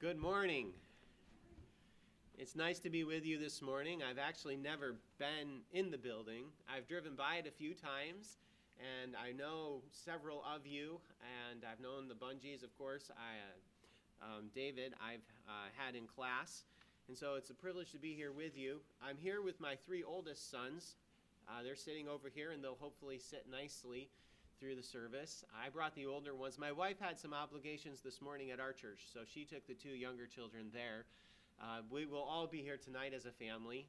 Good morning. It's nice to be with you this morning. I've actually never been in the building. I've driven by it a few times, and I know several of you, and I've known the Bungies, of course. I, uh, um, David, I've uh, had in class, and so it's a privilege to be here with you. I'm here with my three oldest sons. Uh, they're sitting over here, and they'll hopefully sit nicely through the service. I brought the older ones. My wife had some obligations this morning at our church, so she took the two younger children there. Uh, we will all be here tonight as a family,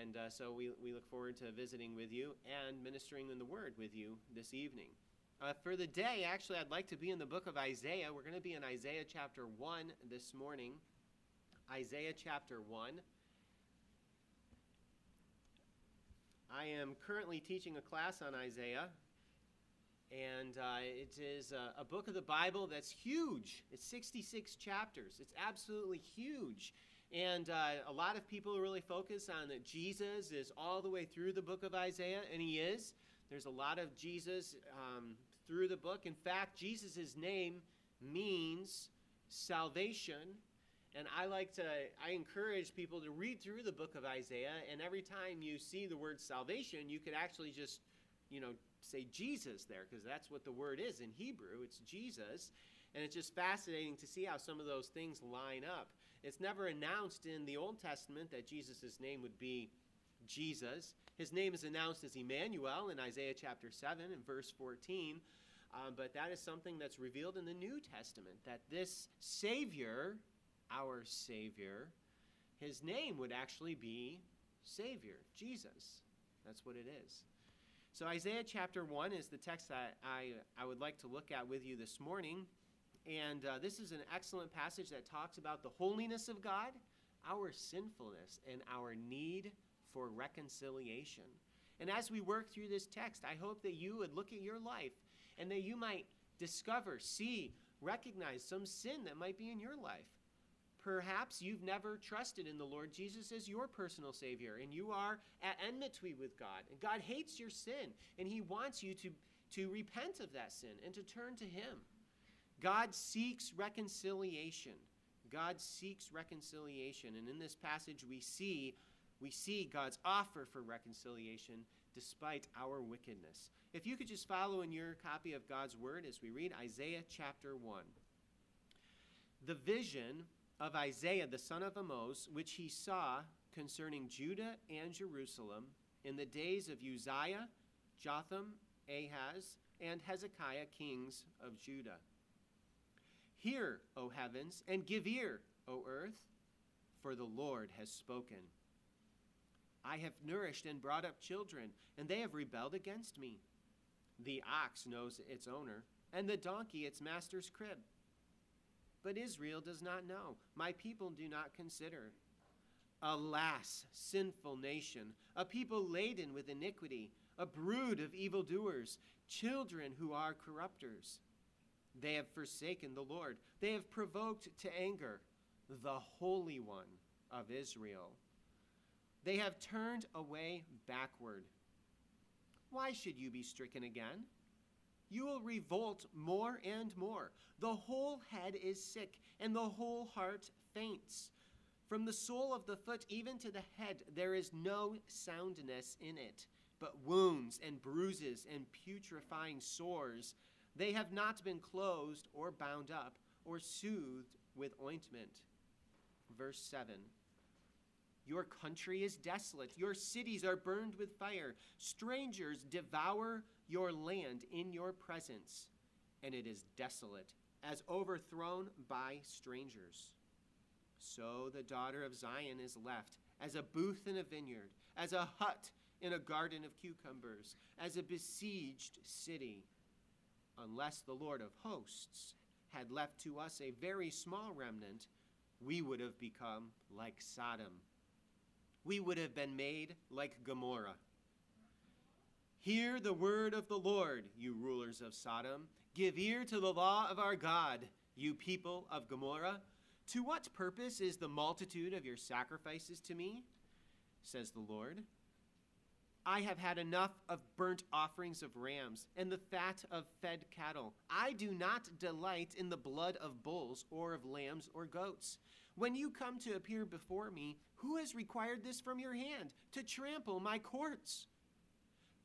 and uh, so we, we look forward to visiting with you and ministering in the Word with you this evening. Uh, for the day, actually, I'd like to be in the book of Isaiah. We're going to be in Isaiah chapter 1 this morning. Isaiah chapter 1. I am currently teaching a class on Isaiah, and uh, it is a, a, book of the Bible that's huge. It's 66 chapters. It's absolutely huge. And uh, a lot of people really focus on that Jesus is all the way through the book of Isaiah, and he is. There's a lot of Jesus um, through the book. In fact, Jesus' name means salvation. And I like to, I encourage people to read through the book of Isaiah, and every time you see the word salvation, you could actually just, you know, say Jesus there because that's what the word is in Hebrew. It's Jesus. And it's just fascinating to see how some of those things line up. It's never announced in the Old Testament that Jesus' name would be Jesus. His name is announced as Emmanuel in Isaiah chapter 7 and verse 14. Um, but that is something that's revealed in the New Testament that this Savior, our Savior, his name would actually be Savior, Jesus. That's what it is. So, Isaiah chapter 1 is the text that I, I would like to look at with you this morning. And uh, this is an excellent passage that talks about the holiness of God, our sinfulness, and our need for reconciliation. And as we work through this text, I hope that you would look at your life and that you might discover, see, recognize some sin that might be in your life. Perhaps you've never trusted in the Lord Jesus as your personal Savior, and you are at enmity with God. And God hates your sin, and He wants you to, to repent of that sin and to turn to Him. God seeks reconciliation. God seeks reconciliation. And in this passage, we see, we see God's offer for reconciliation despite our wickedness. If you could just follow in your copy of God's Word as we read Isaiah chapter 1. The vision of Isaiah the son of Amoz, which he saw concerning Judah and Jerusalem in the days of Uzziah, Jotham, Ahaz, and Hezekiah, kings of Judah. Hear, O heavens, and give ear, O earth, for the Lord has spoken. I have nourished and brought up children, and they have rebelled against me. The ox knows its owner, and the donkey its master's crib but Israel does not know. My people do not consider. Alas, sinful nation, a people laden with iniquity, a brood of evildoers, children who are corrupters. They have forsaken the Lord. They have provoked to anger the Holy One of Israel. They have turned away backward. Why should you be stricken again? You will revolt more and more. The whole head is sick, and the whole heart faints. From the sole of the foot even to the head, there is no soundness in it, but wounds and bruises and putrefying sores. They have not been closed or bound up or soothed with ointment. Verse 7 Your country is desolate, your cities are burned with fire, strangers devour your land in your presence, and it is desolate, as overthrown by strangers. So the daughter of Zion is left as a booth in a vineyard, as a hut in a garden of cucumbers, as a besieged city. Unless the Lord of hosts had left to us a very small remnant, we would have become like Sodom. We would have been made like Gomorrah. Hear the word of the Lord, you rulers of Sodom. Give ear to the law of our God, you people of Gomorrah. To what purpose is the multitude of your sacrifices to me? says the Lord. I have had enough of burnt offerings of rams and the fat of fed cattle. I do not delight in the blood of bulls or of lambs or goats. When you come to appear before me, who has required this from your hand to trample my courts?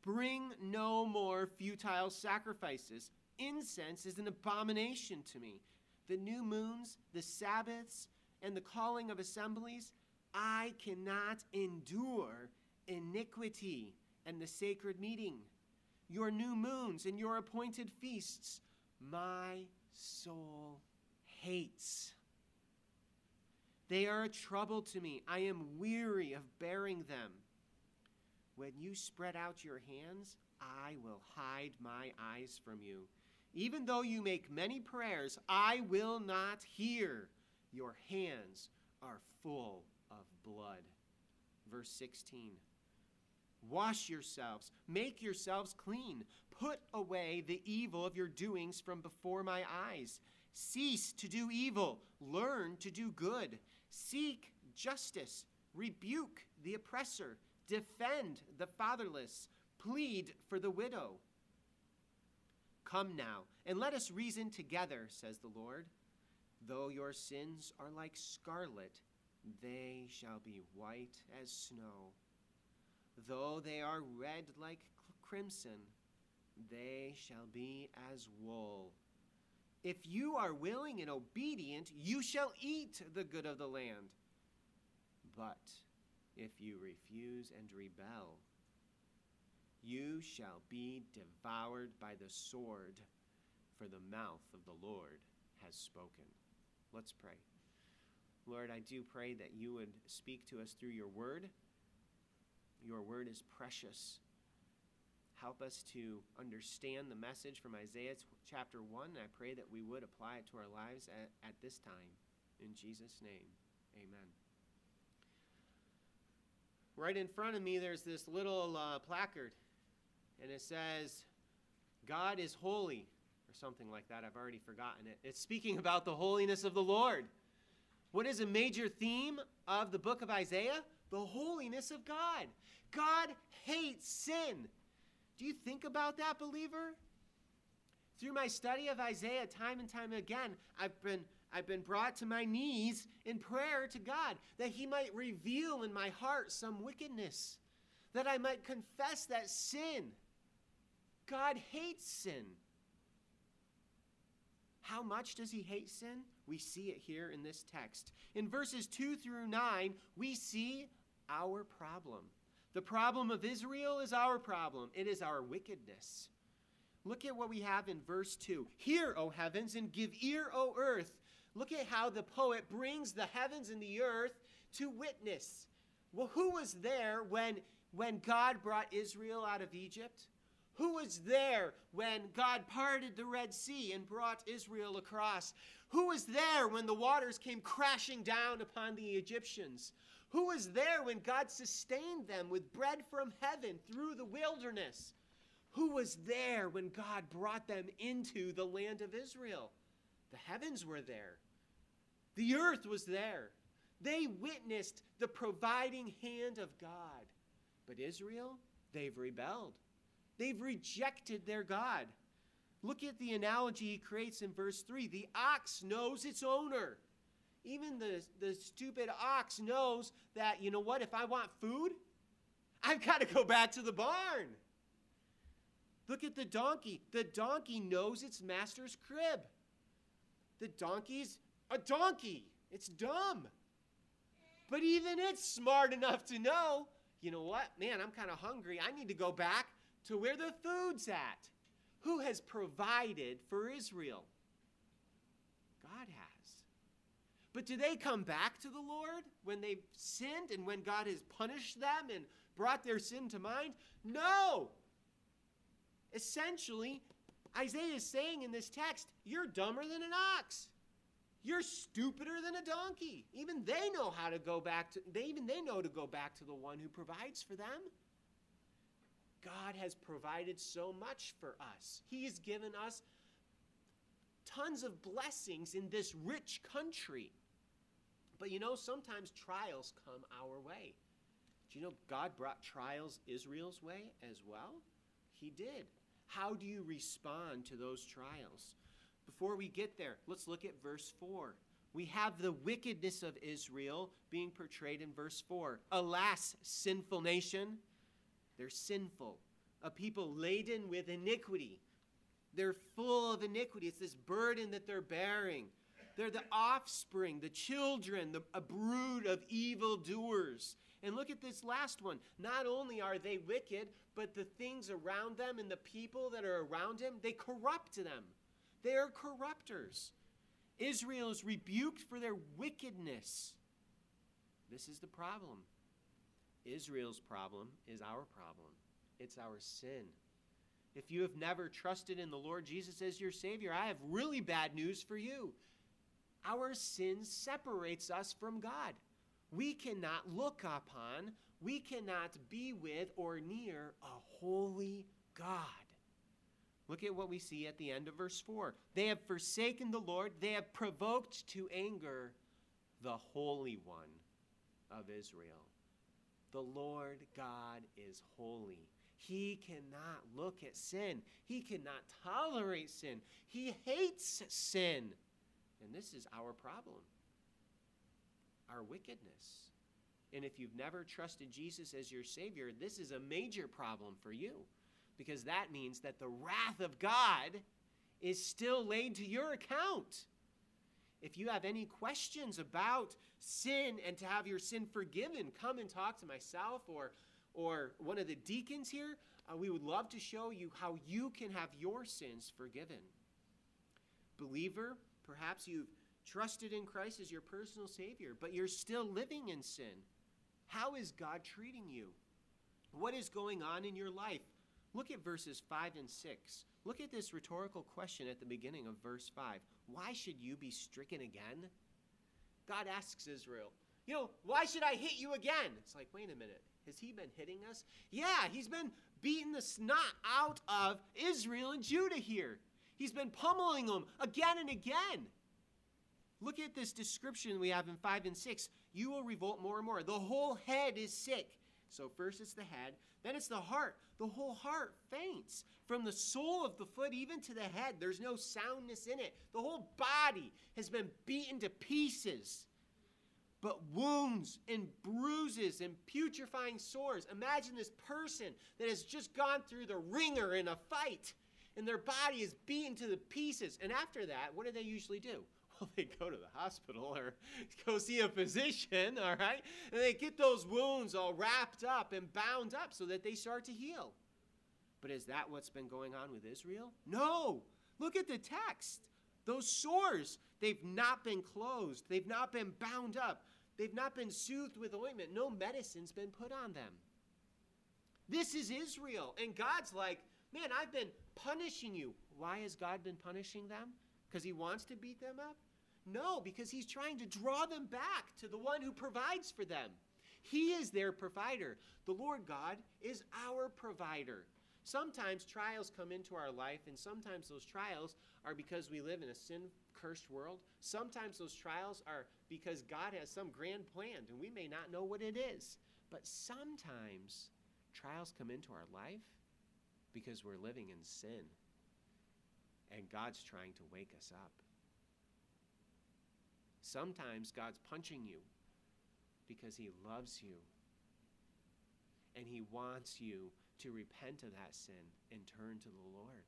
Bring no more futile sacrifices. Incense is an abomination to me. The new moons, the Sabbaths, and the calling of assemblies, I cannot endure iniquity and the sacred meeting, your new moons and your appointed feasts. My soul hates. They are a trouble to me. I am weary of bearing them. When you spread out your hands, I will hide my eyes from you. Even though you make many prayers, I will not hear. Your hands are full of blood. Verse 16 Wash yourselves, make yourselves clean, put away the evil of your doings from before my eyes. Cease to do evil, learn to do good. Seek justice, rebuke the oppressor, defend the fatherless, plead for the widow. Come now, and let us reason together, says the Lord. Though your sins are like scarlet, they shall be white as snow. Though they are red like crimson, they shall be as wool. If you are willing and obedient, you shall eat the good of the land. But if you refuse and rebel, you shall be devoured by the sword, for the mouth of the Lord has spoken. Let's pray. Lord, I do pray that you would speak to us through your word. Your word is precious. Help us to understand the message from Isaiah chapter 1. And I pray that we would apply it to our lives at, at this time. In Jesus' name, amen. Right in front of me, there's this little uh, placard, and it says, God is holy, or something like that. I've already forgotten it. It's speaking about the holiness of the Lord. What is a major theme of the book of Isaiah? The holiness of God. God hates sin. Do you think about that, believer? Through my study of Isaiah, time and time again, I've been, I've been brought to my knees in prayer to God that He might reveal in my heart some wickedness, that I might confess that sin. God hates sin. How much does He hate sin? We see it here in this text. In verses 2 through 9, we see our problem. The problem of Israel is our problem, it is our wickedness. Look at what we have in verse 2. Hear, O heavens, and give ear, O earth. Look at how the poet brings the heavens and the earth to witness. Well, who was there when, when God brought Israel out of Egypt? Who was there when God parted the Red Sea and brought Israel across? Who was there when the waters came crashing down upon the Egyptians? Who was there when God sustained them with bread from heaven through the wilderness? Who was there when God brought them into the land of Israel? The heavens were there, the earth was there. They witnessed the providing hand of God. But Israel, they've rebelled. They've rejected their God. Look at the analogy he creates in verse 3. The ox knows its owner. Even the, the stupid ox knows that, you know what, if I want food, I've got to go back to the barn. Look at the donkey. The donkey knows its master's crib. The donkey's a donkey. It's dumb. But even it's smart enough to know, you know what? Man, I'm kind of hungry. I need to go back to where the food's at. Who has provided for Israel? God has. But do they come back to the Lord when they've sinned and when God has punished them and brought their sin to mind? No. Essentially, Isaiah is saying in this text, you're dumber than an ox. You're stupider than a donkey. Even they know how to go back to they even they know to go back to the one who provides for them. God has provided so much for us. He's given us tons of blessings in this rich country. But you know, sometimes trials come our way. Do you know God brought trials Israel's way as well? He did. How do you respond to those trials? Before we get there, let's look at verse 4. We have the wickedness of Israel being portrayed in verse 4. Alas, sinful nation, they're sinful, a people laden with iniquity. They're full of iniquity. It's this burden that they're bearing. They're the offspring, the children, the, a brood of evildoers. And look at this last one. Not only are they wicked, but the things around them and the people that are around him, they corrupt them. They are corrupters. Israel is rebuked for their wickedness. This is the problem. Israel's problem is our problem, it's our sin. If you have never trusted in the Lord Jesus as your Savior, I have really bad news for you. Our sin separates us from God. We cannot look upon, we cannot be with or near a holy God. Look at what we see at the end of verse 4. They have forsaken the Lord, they have provoked to anger the Holy One of Israel. The Lord God is holy. He cannot look at sin. He cannot tolerate sin. He hates sin. And this is our problem our wickedness. And if you've never trusted Jesus as your Savior, this is a major problem for you because that means that the wrath of God is still laid to your account. If you have any questions about sin and to have your sin forgiven, come and talk to myself or, or one of the deacons here. Uh, we would love to show you how you can have your sins forgiven. Believer, perhaps you've trusted in Christ as your personal Savior, but you're still living in sin. How is God treating you? What is going on in your life? Look at verses 5 and 6. Look at this rhetorical question at the beginning of verse 5. Why should you be stricken again? God asks Israel, You know, why should I hit you again? It's like, wait a minute. Has he been hitting us? Yeah, he's been beating the snot out of Israel and Judah here. He's been pummeling them again and again. Look at this description we have in 5 and 6. You will revolt more and more. The whole head is sick. So, first it's the head, then it's the heart. The whole heart faints. From the sole of the foot even to the head, there's no soundness in it. The whole body has been beaten to pieces. But wounds and bruises and putrefying sores. Imagine this person that has just gone through the wringer in a fight, and their body is beaten to the pieces. And after that, what do they usually do? well, they go to the hospital or go see a physician, all right? And they get those wounds all wrapped up and bound up so that they start to heal. But is that what's been going on with Israel? No. Look at the text. Those sores, they've not been closed, they've not been bound up, they've not been soothed with ointment. No medicine's been put on them. This is Israel. And God's like, man, I've been punishing you. Why has God been punishing them? Because he wants to beat them up? No, because he's trying to draw them back to the one who provides for them. He is their provider. The Lord God is our provider. Sometimes trials come into our life, and sometimes those trials are because we live in a sin cursed world. Sometimes those trials are because God has some grand plan, and we may not know what it is. But sometimes trials come into our life because we're living in sin, and God's trying to wake us up. Sometimes God's punching you because He loves you. And He wants you to repent of that sin and turn to the Lord.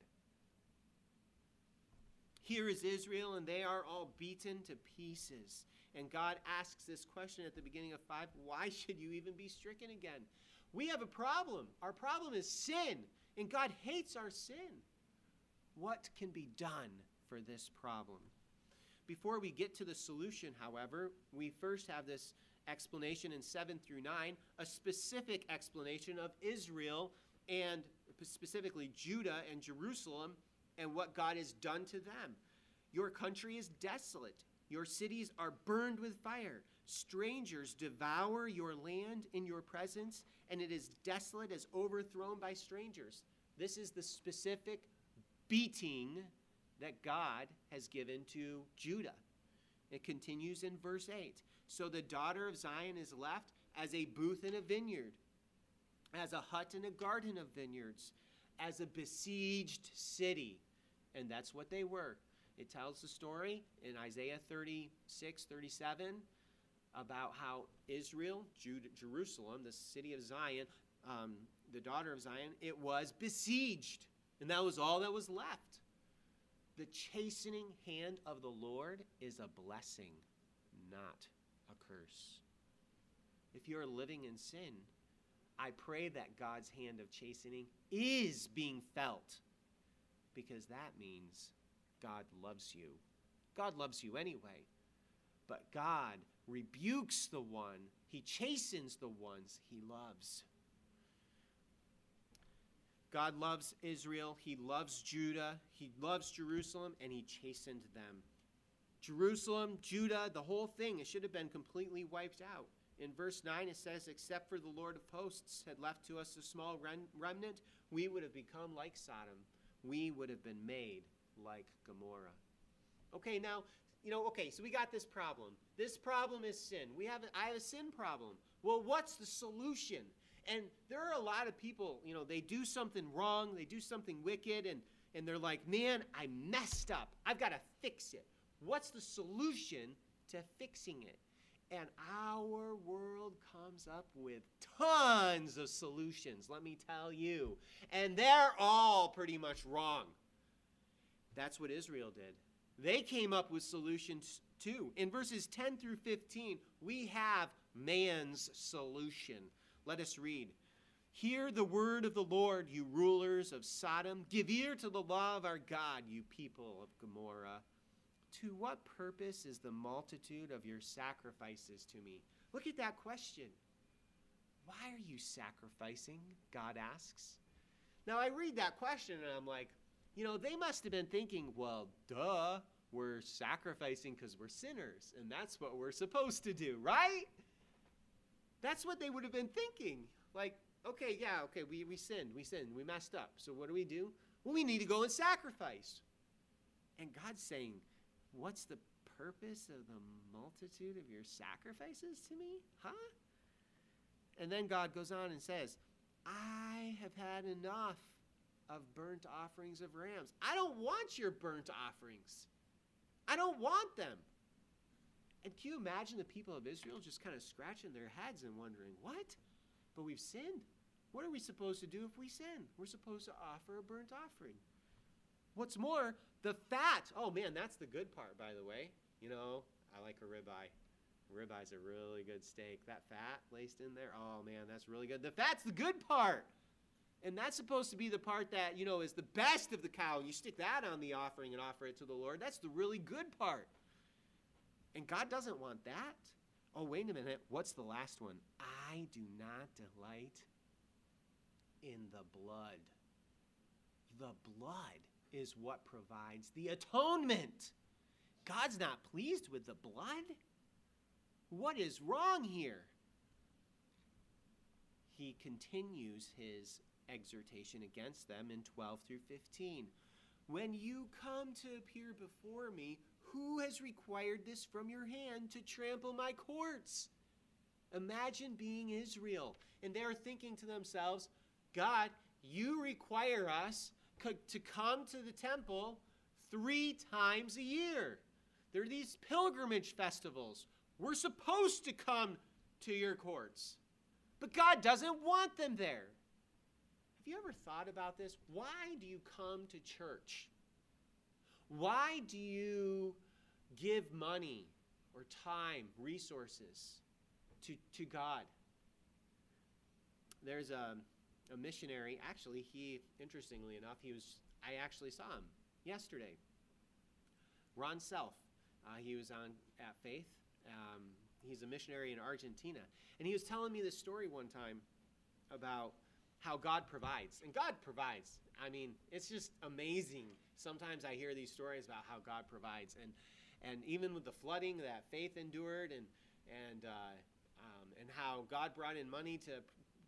Here is Israel, and they are all beaten to pieces. And God asks this question at the beginning of 5 why should you even be stricken again? We have a problem. Our problem is sin, and God hates our sin. What can be done for this problem? Before we get to the solution, however, we first have this explanation in 7 through 9, a specific explanation of Israel and specifically Judah and Jerusalem and what God has done to them. Your country is desolate. Your cities are burned with fire. Strangers devour your land in your presence, and it is desolate as overthrown by strangers. This is the specific beating that God has given to Judah. It continues in verse 8. So the daughter of Zion is left, as a booth in a vineyard, as a hut in a garden of vineyards, as a besieged city. And that's what they were. It tells the story in Isaiah 36, 37 about how Israel, Jude, Jerusalem, the city of Zion, um, the daughter of Zion, it was besieged. And that was all that was left. The chastening hand of the Lord is a blessing, not a curse. If you're living in sin, I pray that God's hand of chastening is being felt because that means God loves you. God loves you anyway. But God rebukes the one, He chastens the ones He loves. God loves Israel, He loves Judah, He loves Jerusalem, and He chastened them. Jerusalem, Judah, the whole thing, it should have been completely wiped out. In verse 9, it says, Except for the Lord of hosts had left to us a small remnant, we would have become like Sodom. We would have been made like Gomorrah. Okay, now, you know, okay, so we got this problem. This problem is sin. We have, I have a sin problem. Well, what's the solution? And there are a lot of people, you know, they do something wrong, they do something wicked, and, and they're like, man, I messed up. I've got to fix it. What's the solution to fixing it? And our world comes up with tons of solutions, let me tell you. And they're all pretty much wrong. That's what Israel did. They came up with solutions too. In verses 10 through 15, we have man's solution. Let us read. Hear the word of the Lord, you rulers of Sodom. Give ear to the law of our God, you people of Gomorrah. To what purpose is the multitude of your sacrifices to me? Look at that question. Why are you sacrificing? God asks. Now, I read that question and I'm like, you know, they must have been thinking, well, duh, we're sacrificing because we're sinners, and that's what we're supposed to do, right? That's what they would have been thinking. Like, okay, yeah, okay, we, we sinned, we sinned, we messed up. So what do we do? Well, we need to go and sacrifice. And God's saying, What's the purpose of the multitude of your sacrifices to me? Huh? And then God goes on and says, I have had enough of burnt offerings of rams. I don't want your burnt offerings. I don't want them. And can you imagine the people of Israel just kind of scratching their heads and wondering, what? But we've sinned. What are we supposed to do if we sin? We're supposed to offer a burnt offering. What's more, the fat. Oh man, that's the good part, by the way. You know, I like a ribeye. Ribeye's a really good steak. That fat laced in there, oh man, that's really good. The fat's the good part. And that's supposed to be the part that, you know, is the best of the cow. You stick that on the offering and offer it to the Lord. That's the really good part. And God doesn't want that. Oh, wait a minute. What's the last one? I do not delight in the blood. The blood is what provides the atonement. God's not pleased with the blood. What is wrong here? He continues his exhortation against them in 12 through 15. When you come to appear before me, who has required this from your hand to trample my courts? Imagine being Israel, and they're thinking to themselves, God, you require us to come to the temple three times a year. There are these pilgrimage festivals. We're supposed to come to your courts. But God doesn't want them there. Have you ever thought about this? Why do you come to church? Why do you give money or time, resources to, to God? There's a, a missionary. Actually, he, interestingly enough, he was, I actually saw him yesterday. Ron Self. Uh, he was on at Faith. Um, he's a missionary in Argentina. And he was telling me this story one time about how God provides. And God provides. I mean, it's just amazing. Sometimes I hear these stories about how God provides. And, and even with the flooding that faith endured and, and, uh, um, and how God brought in money to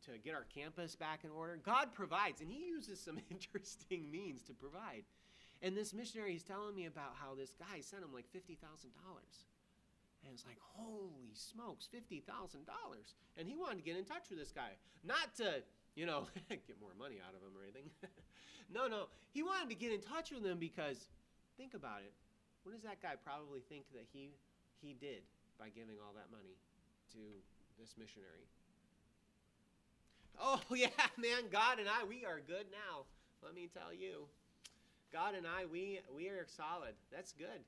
to get our campus back in order. God provides, and He uses some interesting means to provide. And this missionary is telling me about how this guy sent him like $50,000. And it's like, holy smokes, $50,000. And he wanted to get in touch with this guy. Not to, you know, get more money out of him or anything. no, no. He wanted to get in touch with him because, think about it. What does that guy probably think that he, he did by giving all that money to this missionary? Oh, yeah, man, God and I, we are good now. Let me tell you. God and I, we, we are solid. That's good.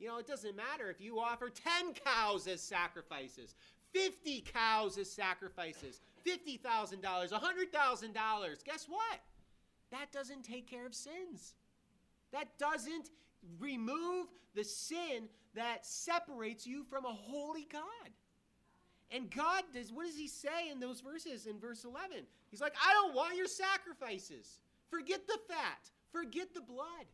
You know, it doesn't matter if you offer 10 cows as sacrifices, 50 cows as sacrifices, $50,000, $100,000. Guess what? That doesn't take care of sins. That doesn't remove the sin that separates you from a holy God. And God does, what does he say in those verses in verse 11? He's like, I don't want your sacrifices. Forget the fat, forget the blood.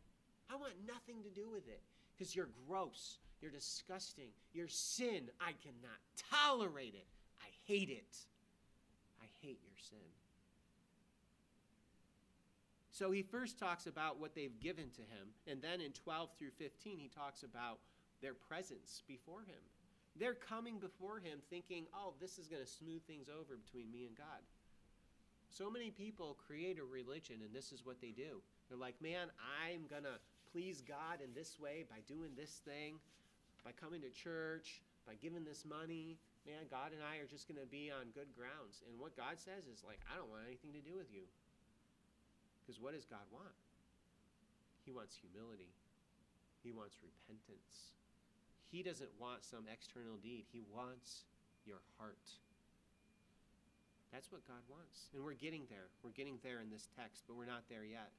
I want nothing to do with it because you're gross, you're disgusting, you're sin. I cannot tolerate it. I hate it. Hate your sin. So he first talks about what they've given to him, and then in 12 through 15, he talks about their presence before him. They're coming before him thinking, oh, this is going to smooth things over between me and God. So many people create a religion, and this is what they do. They're like, man, I'm going to please God in this way by doing this thing, by coming to church, by giving this money. Man, God and I are just going to be on good grounds. And what God says is like, I don't want anything to do with you. Because what does God want? He wants humility, He wants repentance. He doesn't want some external deed, He wants your heart. That's what God wants. And we're getting there. We're getting there in this text, but we're not there yet.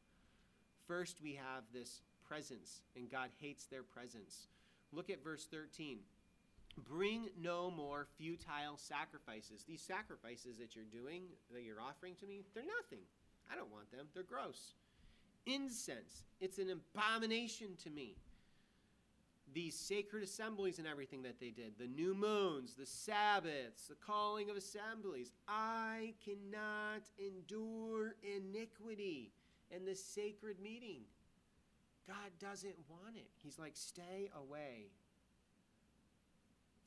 First, we have this presence, and God hates their presence. Look at verse 13. Bring no more futile sacrifices. These sacrifices that you're doing, that you're offering to me, they're nothing. I don't want them. They're gross. Incense, it's an abomination to me. These sacred assemblies and everything that they did, the new moons, the Sabbaths, the calling of assemblies, I cannot endure iniquity and the sacred meeting. God doesn't want it. He's like, stay away.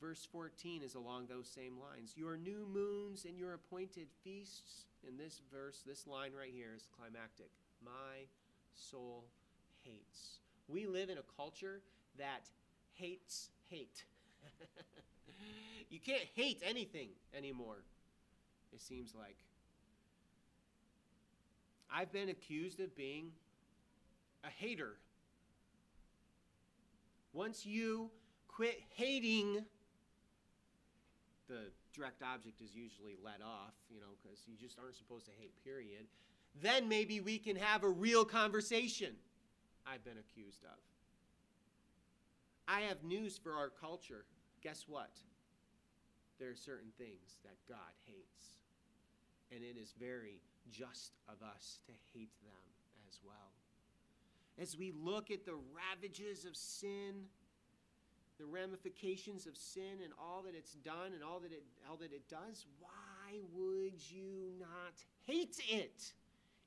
Verse 14 is along those same lines. Your new moons and your appointed feasts in this verse, this line right here is climactic. My soul hates. We live in a culture that hates hate. you can't hate anything anymore, it seems like. I've been accused of being a hater. Once you quit hating the direct object is usually let off, you know, because you just aren't supposed to hate, period. Then maybe we can have a real conversation, I've been accused of. I have news for our culture. Guess what? There are certain things that God hates. And it is very just of us to hate them as well. As we look at the ravages of sin, the ramifications of sin and all that it's done and all that it all that it does, why would you not hate it?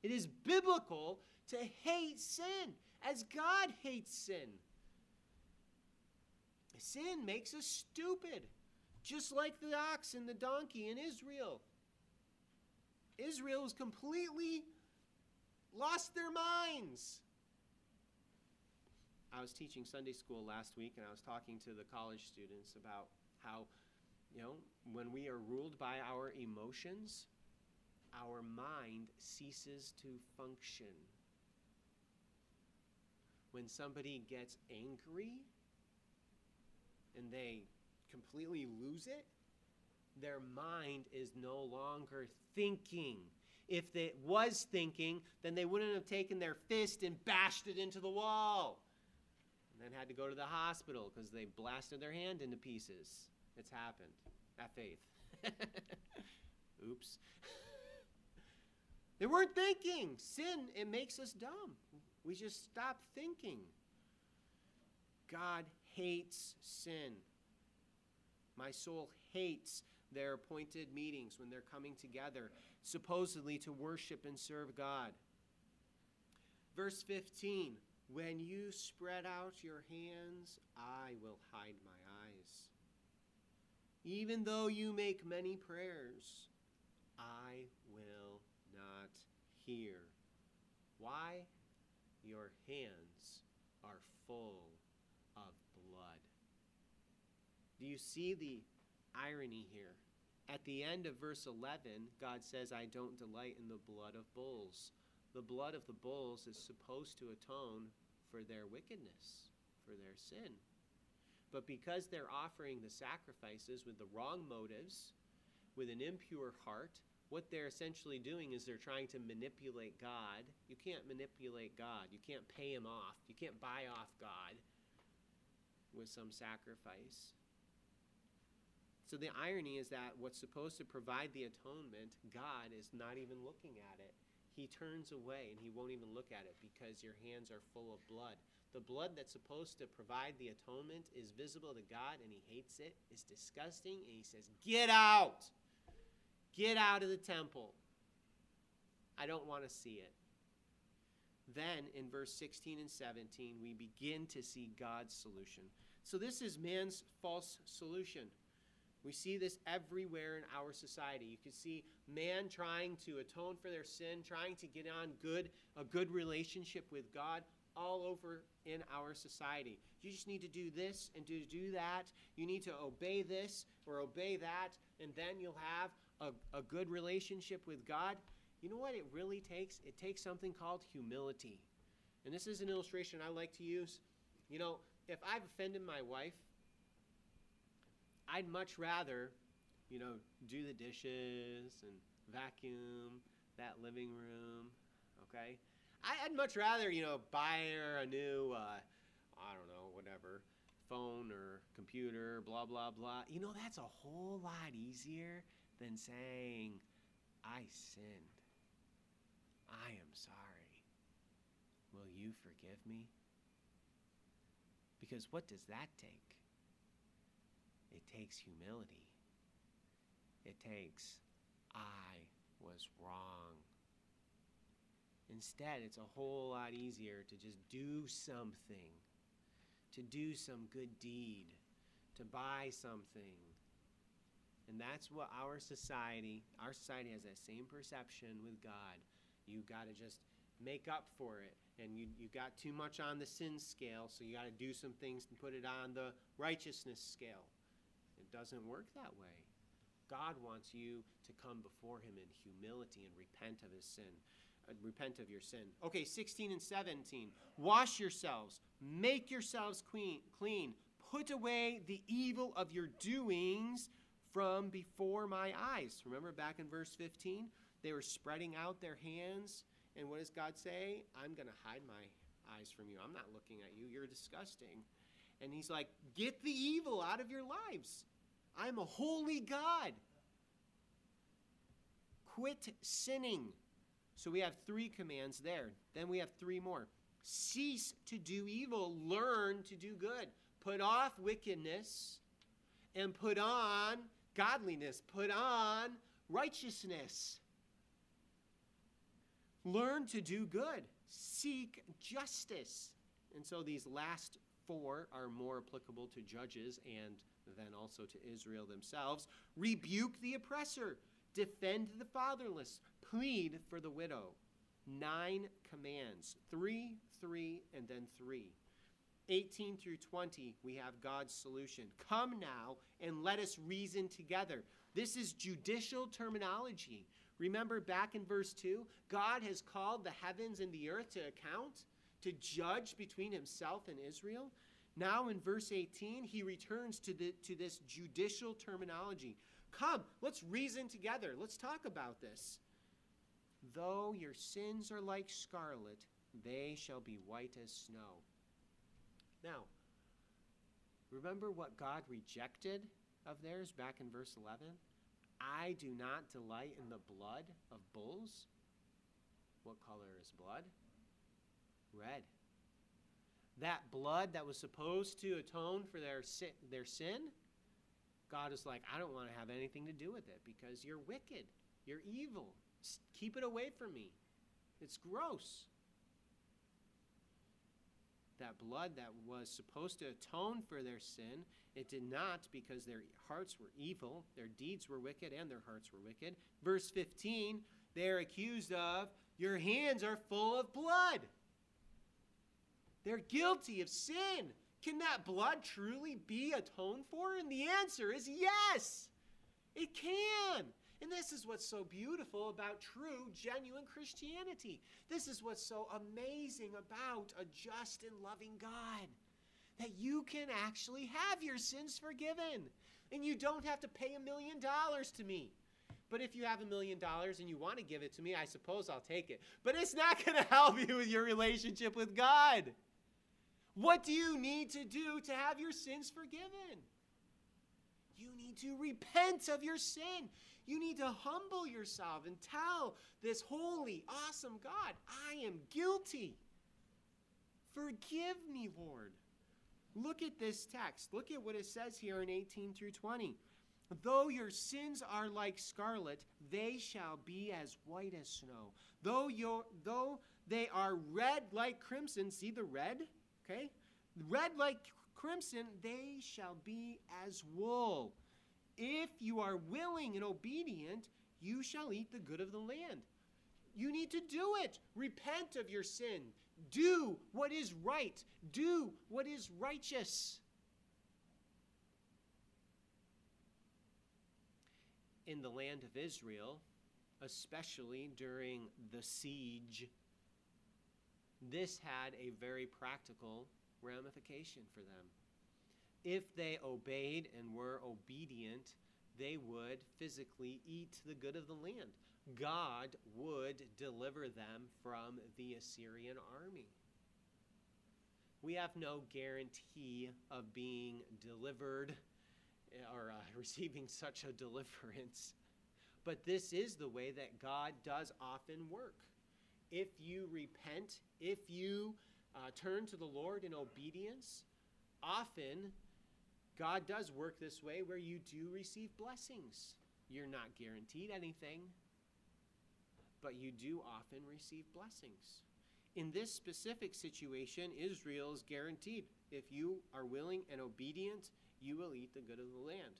It is biblical to hate sin as God hates sin. Sin makes us stupid, just like the ox and the donkey in Israel. Israel has completely lost their minds. I was teaching Sunday school last week, and I was talking to the college students about how, you know, when we are ruled by our emotions, our mind ceases to function. When somebody gets angry and they completely lose it, their mind is no longer thinking. If it was thinking, then they wouldn't have taken their fist and bashed it into the wall and then had to go to the hospital because they blasted their hand into pieces. It's happened. At faith. Oops. they weren't thinking. Sin, it makes us dumb. We just stop thinking. God hates sin. My soul hates their appointed meetings when they're coming together, supposedly to worship and serve God. Verse 15 when you spread out your hands, I will hide my eyes. Even though you make many prayers, I will not hear. Why? Your hands are full of blood. Do you see the irony here? At the end of verse 11, God says, I don't delight in the blood of bulls. The blood of the bulls is supposed to atone for their wickedness, for their sin. But because they're offering the sacrifices with the wrong motives, with an impure heart, what they're essentially doing is they're trying to manipulate God. You can't manipulate God. You can't pay him off. You can't buy off God with some sacrifice. So the irony is that what's supposed to provide the atonement, God is not even looking at it. He turns away and he won't even look at it because your hands are full of blood. The blood that's supposed to provide the atonement is visible to God and he hates it. It's disgusting and he says, Get out! Get out of the temple. I don't want to see it. Then in verse 16 and 17, we begin to see God's solution. So this is man's false solution. We see this everywhere in our society. You can see man trying to atone for their sin, trying to get on good a good relationship with God all over in our society. You just need to do this and to do that. You need to obey this or obey that, and then you'll have a, a good relationship with God. You know what it really takes? It takes something called humility. And this is an illustration I like to use. You know, if I've offended my wife, I'd much rather, you know, do the dishes and vacuum that living room, okay? I'd much rather, you know, buy her a new, uh, I don't know, whatever, phone or computer, blah, blah, blah. You know, that's a whole lot easier than saying, I sinned. I am sorry. Will you forgive me? Because what does that take? It takes humility. It takes, I was wrong. Instead, it's a whole lot easier to just do something, to do some good deed, to buy something. And that's what our society, our society has that same perception with God. You got to just make up for it. And you, you got too much on the sin scale, so you got to do some things and put it on the righteousness scale. Doesn't work that way. God wants you to come before Him in humility and repent of His sin. Uh, repent of your sin. Okay, 16 and 17. Wash yourselves, make yourselves clean, clean. Put away the evil of your doings from before my eyes. Remember back in verse 15? They were spreading out their hands. And what does God say? I'm going to hide my eyes from you. I'm not looking at you. You're disgusting. And he's like, Get the evil out of your lives. I'm a holy God. Quit sinning. So we have three commands there. Then we have three more. Cease to do evil, learn to do good. Put off wickedness and put on godliness. Put on righteousness. Learn to do good. Seek justice. And so these last four are more applicable to judges and then also to Israel themselves. Rebuke the oppressor, defend the fatherless, plead for the widow. Nine commands three, three, and then three. 18 through 20, we have God's solution. Come now and let us reason together. This is judicial terminology. Remember back in verse 2, God has called the heavens and the earth to account to judge between himself and Israel. Now in verse 18, he returns to, the, to this judicial terminology. Come, let's reason together. Let's talk about this. Though your sins are like scarlet, they shall be white as snow. Now, remember what God rejected of theirs back in verse 11? I do not delight in the blood of bulls. What color is blood? Red. That blood that was supposed to atone for their sin, their sin, God is like, I don't want to have anything to do with it because you're wicked. You're evil. Keep it away from me. It's gross. that blood that was supposed to atone for their sin. It did not because their hearts were evil, their deeds were wicked, and their hearts were wicked. Verse 15, they're accused of, Your hands are full of blood. They're guilty of sin. Can that blood truly be atoned for? And the answer is yes, it can. And this is what's so beautiful about true, genuine Christianity. This is what's so amazing about a just and loving God. That you can actually have your sins forgiven. And you don't have to pay a million dollars to me. But if you have a million dollars and you want to give it to me, I suppose I'll take it. But it's not going to help you with your relationship with God. What do you need to do to have your sins forgiven? You need to repent of your sin. You need to humble yourself and tell this holy, awesome God, I am guilty. Forgive me, Lord. Look at this text. Look at what it says here in 18 through 20. Though your sins are like scarlet, they shall be as white as snow. Though your though they are red like crimson, see the red? Okay? Red like crimson, they shall be as wool. If you are willing and obedient, you shall eat the good of the land. You need to do it. Repent of your sin. Do what is right. Do what is righteous. In the land of Israel, especially during the siege, this had a very practical ramification for them. If they obeyed and were obedient, they would physically eat the good of the land. God would deliver them from the Assyrian army. We have no guarantee of being delivered or uh, receiving such a deliverance. But this is the way that God does often work. If you repent, if you uh, turn to the Lord in obedience, often God does work this way where you do receive blessings. You're not guaranteed anything, but you do often receive blessings. In this specific situation, Israel is guaranteed. If you are willing and obedient, you will eat the good of the land.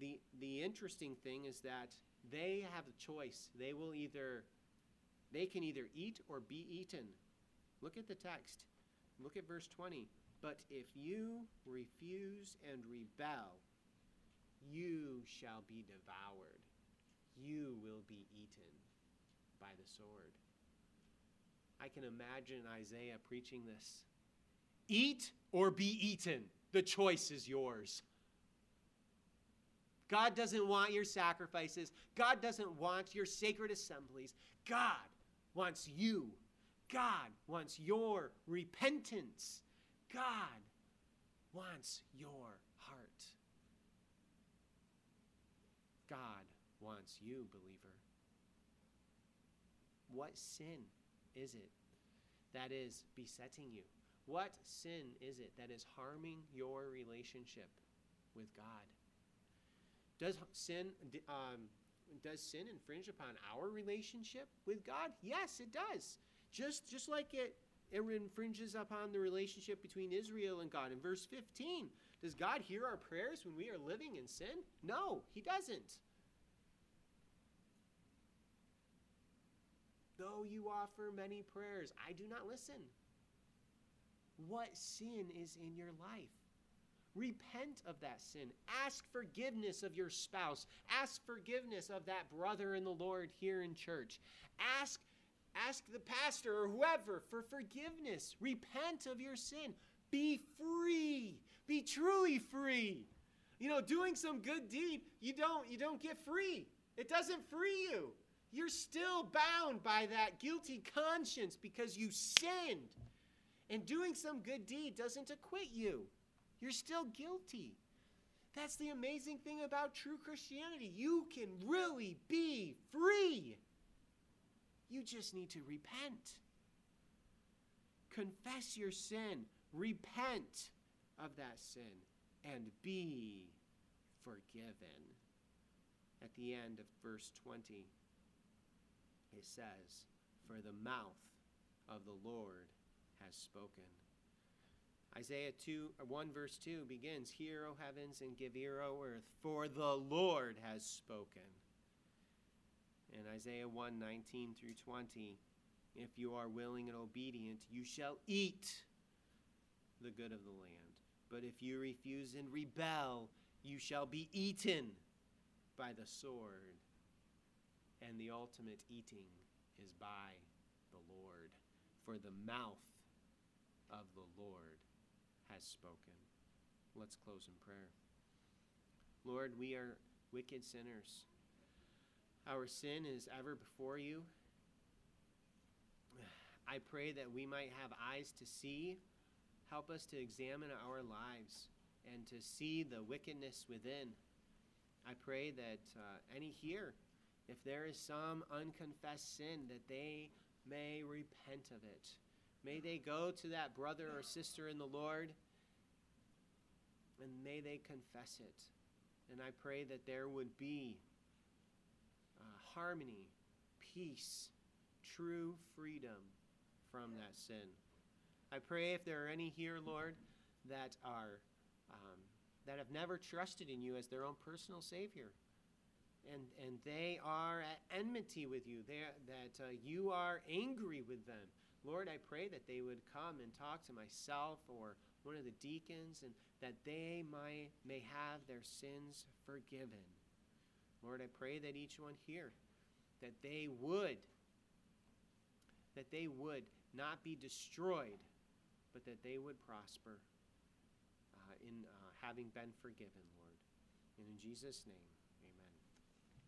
The, the interesting thing is that they have a choice. They will either, they can either eat or be eaten. Look at the text. Look at verse 20. But if you refuse and rebel, you shall be devoured. You will be eaten by the sword. I can imagine Isaiah preaching this. Eat or be eaten. The choice is yours. God doesn't want your sacrifices. God doesn't want your sacred assemblies. God wants you. God wants your repentance. God wants your heart. God wants you, believer. What sin is it that is besetting you? What sin is it that is harming your relationship with God? Does sin um, does sin infringe upon our relationship with God? Yes, it does. Just just like it it infringes upon the relationship between Israel and God. In verse 15, does God hear our prayers when we are living in sin? No, he doesn't. Though you offer many prayers, I do not listen. What sin is in your life? Repent of that sin. Ask forgiveness of your spouse. Ask forgiveness of that brother in the Lord here in church. Ask ask the pastor or whoever for forgiveness. Repent of your sin. Be free. Be truly free. You know, doing some good deed, you don't you don't get free. It doesn't free you. You're still bound by that guilty conscience because you sinned. And doing some good deed doesn't acquit you. You're still guilty. That's the amazing thing about true Christianity. You can really be free. You just need to repent. Confess your sin, repent of that sin, and be forgiven. At the end of verse 20, it says, For the mouth of the Lord has spoken. Isaiah 2, uh, 1 verse 2 begins, Hear, O heavens, and give ear, O earth, for the Lord has spoken. And Isaiah 1, 19 through 20, If you are willing and obedient, you shall eat the good of the land. But if you refuse and rebel, you shall be eaten by the sword. And the ultimate eating is by the Lord, for the mouth of the Lord has spoken. Let's close in prayer. Lord, we are wicked sinners. Our sin is ever before you. I pray that we might have eyes to see. Help us to examine our lives and to see the wickedness within. I pray that uh, any here, if there is some unconfessed sin, that they may repent of it. May they go to that brother or sister in the Lord and may they confess it. And I pray that there would be uh, harmony, peace, true freedom from that sin. I pray if there are any here, Lord, that are um, that have never trusted in you as their own personal Savior, and and they are at enmity with you, they that uh, you are angry with them. Lord, I pray that they would come and talk to myself or one of the deacons, and that they might, may have their sins forgiven. Lord, I pray that each one here, that they would, that they would not be destroyed, but that they would prosper uh, in uh, having been forgiven, Lord. And in Jesus' name.